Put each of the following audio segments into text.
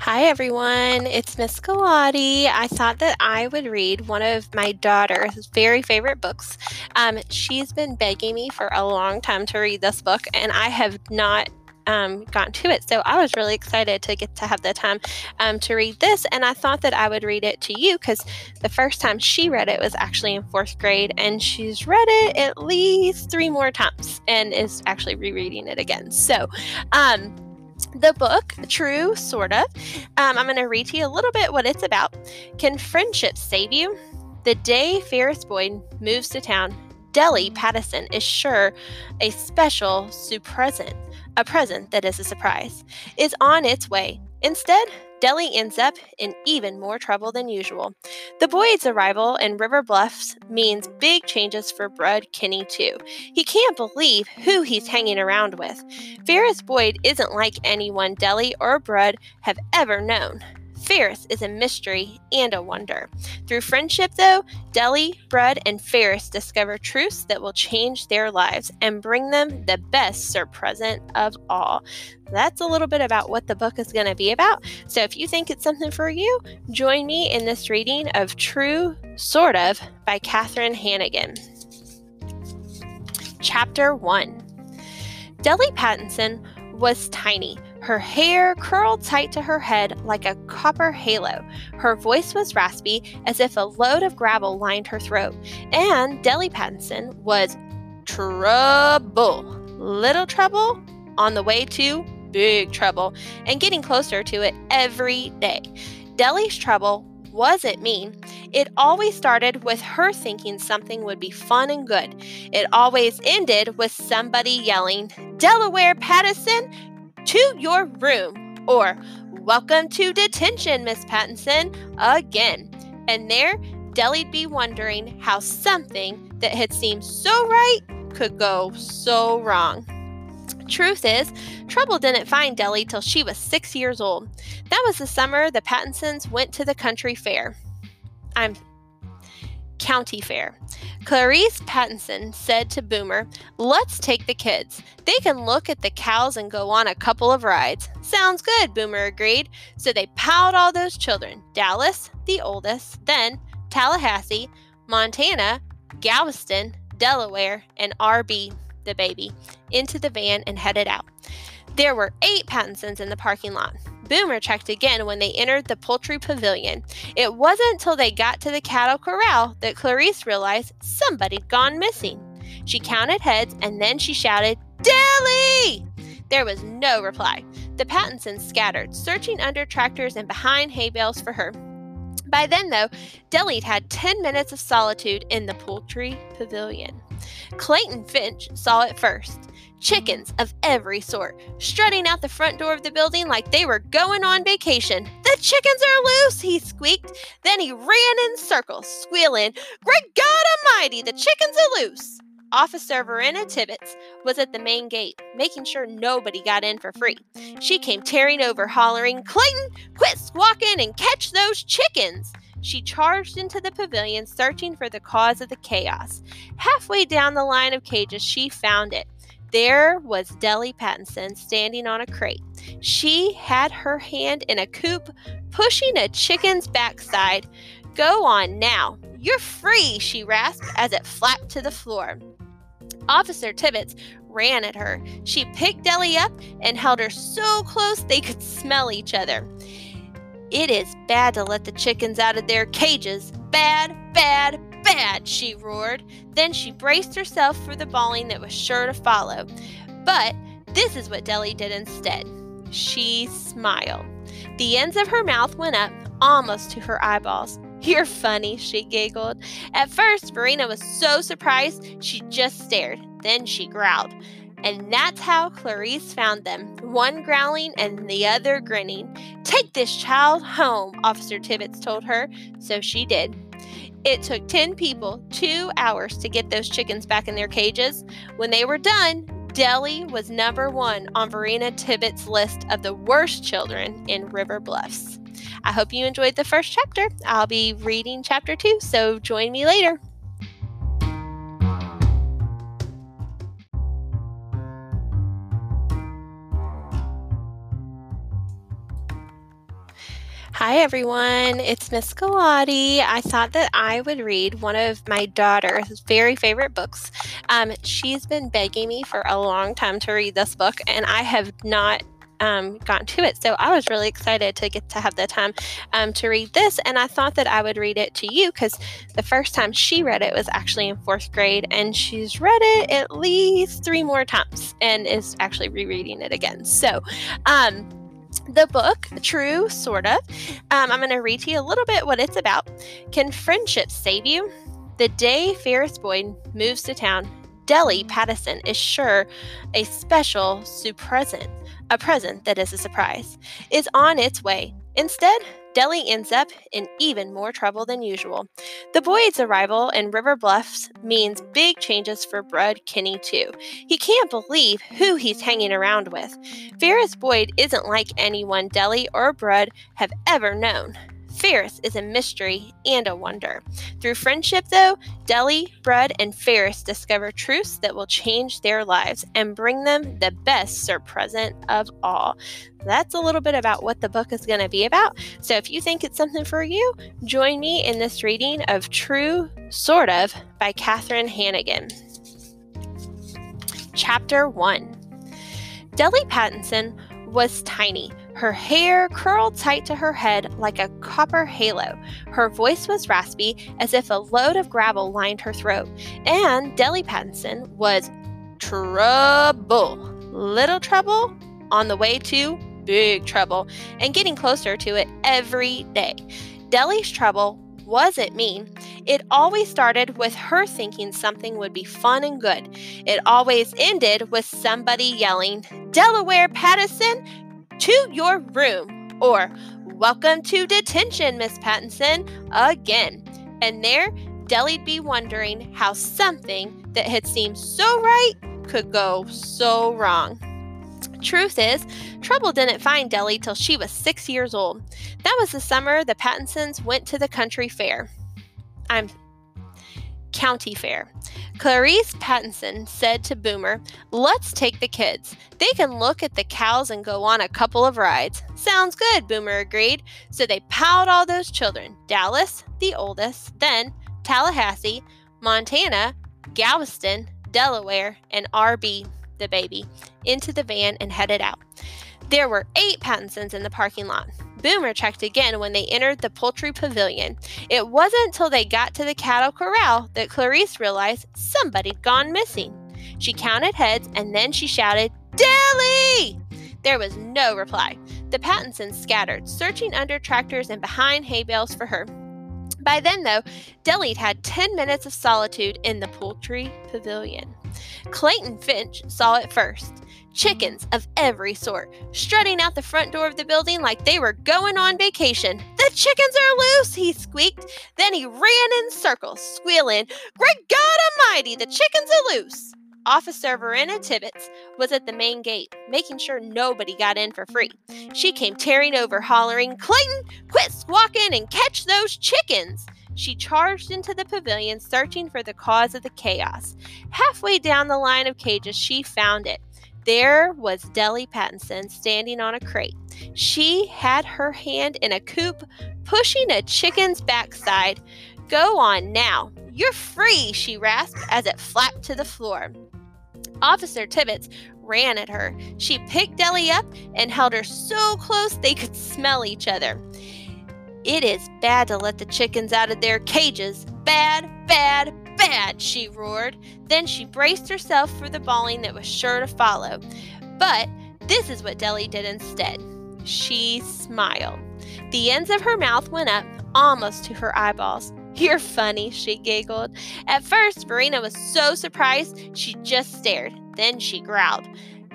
Hi, everyone. It's Miss Galati. I thought that I would read one of my daughter's very favorite books. Um, she's been begging me for a long time to read this book, and I have not um, gotten to it. So I was really excited to get to have the time um, to read this. And I thought that I would read it to you because the first time she read it was actually in fourth grade. And she's read it at least three more times and is actually rereading it again. So, um, the book, true, sort of. Um, I'm going to read to you a little bit what it's about. Can friendship save you? The day Ferris Boyd moves to town, Delly Pattison is sure a special surpresent, a present that is a surprise, is on its way. Instead, Delly ends up in even more trouble than usual. The Boyd's arrival in River Bluffs means big changes for Brud Kinney, too. He can't believe who he's hanging around with. Ferris Boyd isn't like anyone Delly or Brud have ever known. Ferris is a mystery and a wonder. Through friendship, though, Delly, Brud, and Ferris discover truths that will change their lives and bring them the best surpresent of all. That's a little bit about what the book is going to be about. So if you think it's something for you, join me in this reading of True Sort of by Katherine Hannigan. Chapter 1 Delly Pattison was tiny her hair curled tight to her head like a copper halo. Her voice was raspy, as if a load of gravel lined her throat. And Delly Pattison was trouble. Little trouble on the way to big trouble, and getting closer to it every day. Delly's trouble wasn't mean. It always started with her thinking something would be fun and good. It always ended with somebody yelling, Delaware Pattison, to your room, or welcome to detention, Miss Pattison, again. And there, Delly'd be wondering how something that had seemed so right could go so wrong. Truth is, trouble didn't find Delly till she was six years old. That was the summer the Pattisons went to the country fair. I'm county fair. Clarice Pattison said to Boomer, Let's take the kids. They can look at the cows and go on a couple of rides. Sounds good, Boomer agreed. So they piled all those children Dallas, the oldest, then Tallahassee, Montana, Galveston, Delaware, and RB, the baby, into the van and headed out. There were eight Pattisons in the parking lot. Boomer checked again when they entered the poultry pavilion. It wasn't until they got to the cattle corral that Clarice realized somebody'd gone missing. She counted heads and then she shouted, Delly! There was no reply. The Pattisons scattered, searching under tractors and behind hay bales for her. By then, though, Delly'd had 10 minutes of solitude in the poultry pavilion. Clayton Finch saw it first chickens of every sort, strutting out the front door of the building like they were going on vacation. The chickens are loose, he squeaked. Then he ran in circles, squealing, Great God Almighty, the chickens are loose! Officer Verena Tibbets was at the main gate, making sure nobody got in for free. She came tearing over, hollering, Clayton, quit squawking and catch those chickens! She charged into the pavilion, searching for the cause of the chaos. Halfway down the line of cages, she found it. There was Delly Pattison standing on a crate. She had her hand in a coop, pushing a chicken's backside. Go on now. You're free, she rasped as it flapped to the floor. Officer Tibbets ran at her. She picked Delly up and held her so close they could smell each other. It is bad to let the chickens out of their cages. Bad, bad, bad, she roared. Then she braced herself for the bawling that was sure to follow. But this is what Delly did instead. She smiled. The ends of her mouth went up almost to her eyeballs. You're funny, she giggled. At first, Verena was so surprised she just stared. Then she growled. And that's how Clarice found them, one growling and the other grinning. Take this child home, Officer Tibbets told her. So she did. It took 10 people two hours to get those chickens back in their cages. When they were done, Delly was number one on Verena Tibbet's list of the worst children in River Bluffs. I hope you enjoyed the first chapter. I'll be reading chapter two, so join me later. Hi, everyone. It's Miss Galati. I thought that I would read one of my daughter's very favorite books. Um, she's been begging me for a long time to read this book, and I have not um, gotten to it. So I was really excited to get to have the time um, to read this. And I thought that I would read it to you because the first time she read it was actually in fourth grade. And she's read it at least three more times and is actually rereading it again. So, um, the book, true, sort of. Um, I'm going to read to you a little bit what it's about. Can friendship save you? The day Ferris Boyd moves to town, Delly Pattison is sure a special present, a present that is a surprise, is on its way. Instead, Delly ends up in even more trouble than usual. The Boyd's arrival in River Bluffs means big changes for Brud Kinney, too. He can't believe who he's hanging around with. Ferris Boyd isn't like anyone Delly or Brud have ever known. Ferris is a mystery and a wonder. Through friendship, though, Delly, Brud, and Ferris discover truths that will change their lives and bring them the best surpresent of all. That's a little bit about what the book is going to be about. So if you think it's something for you, join me in this reading of True Sort of by Katherine Hannigan. Chapter 1 Delly Pattison was tiny her hair curled tight to her head like a copper halo. Her voice was raspy, as if a load of gravel lined her throat. And Delly Pattison was trouble. Little trouble on the way to big trouble, and getting closer to it every day. Delly's trouble wasn't mean. It always started with her thinking something would be fun and good. It always ended with somebody yelling, Delaware Pattison, to your room, or welcome to detention, Miss Pattison, again. And there, Delly'd be wondering how something that had seemed so right could go so wrong. Truth is, trouble didn't find Delly till she was six years old. That was the summer the Pattisons went to the country fair. I'm county fair. Clarice Pattison said to Boomer, Let's take the kids. They can look at the cows and go on a couple of rides. Sounds good, Boomer agreed. So they piled all those children Dallas, the oldest, then Tallahassee, Montana, Galveston, Delaware, and RB, the baby, into the van and headed out. There were eight Pattisons in the parking lot. Boomer checked again when they entered the poultry pavilion. It wasn't till they got to the cattle corral that Clarice realized somebody'd gone missing. She counted heads and then she shouted, Delly! There was no reply. The Pattisons scattered, searching under tractors and behind hay bales for her. By then, though, Delly'd had 10 minutes of solitude in the poultry pavilion. Clayton Finch saw it first chickens of every sort, strutting out the front door of the building like they were going on vacation. The chickens are loose, he squeaked. Then he ran in circles, squealing, Great God Almighty, the chickens are loose. Officer Verena Tibbets was at the main gate, making sure nobody got in for free. She came tearing over, hollering, Clayton, quit squawking and catch those chickens! She charged into the pavilion, searching for the cause of the chaos. Halfway down the line of cages, she found it. There was Delly Pattison standing on a crate. She had her hand in a coop, pushing a chicken's backside. Go on now. You're free, she rasped as it flapped to the floor. Officer Tibbets ran at her. She picked Delly up and held her so close they could smell each other. It is bad to let the chickens out of their cages. Bad, bad, she roared. Then she braced herself for the bawling that was sure to follow. But this is what Delly did instead. She smiled. The ends of her mouth went up almost to her eyeballs. You're funny, she giggled. At first, Verena was so surprised she just stared. Then she growled.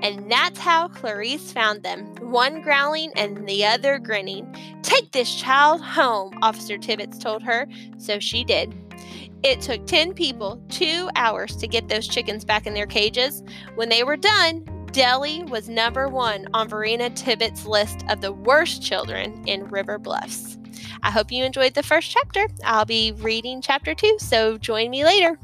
And that's how Clarice found them, one growling and the other grinning. Take this child home, Officer Tibbets told her. So she did. It took 10 people two hours to get those chickens back in their cages. When they were done, Delly was number one on Verena Tibbet's list of the worst children in River Bluffs. I hope you enjoyed the first chapter. I'll be reading chapter two, so join me later.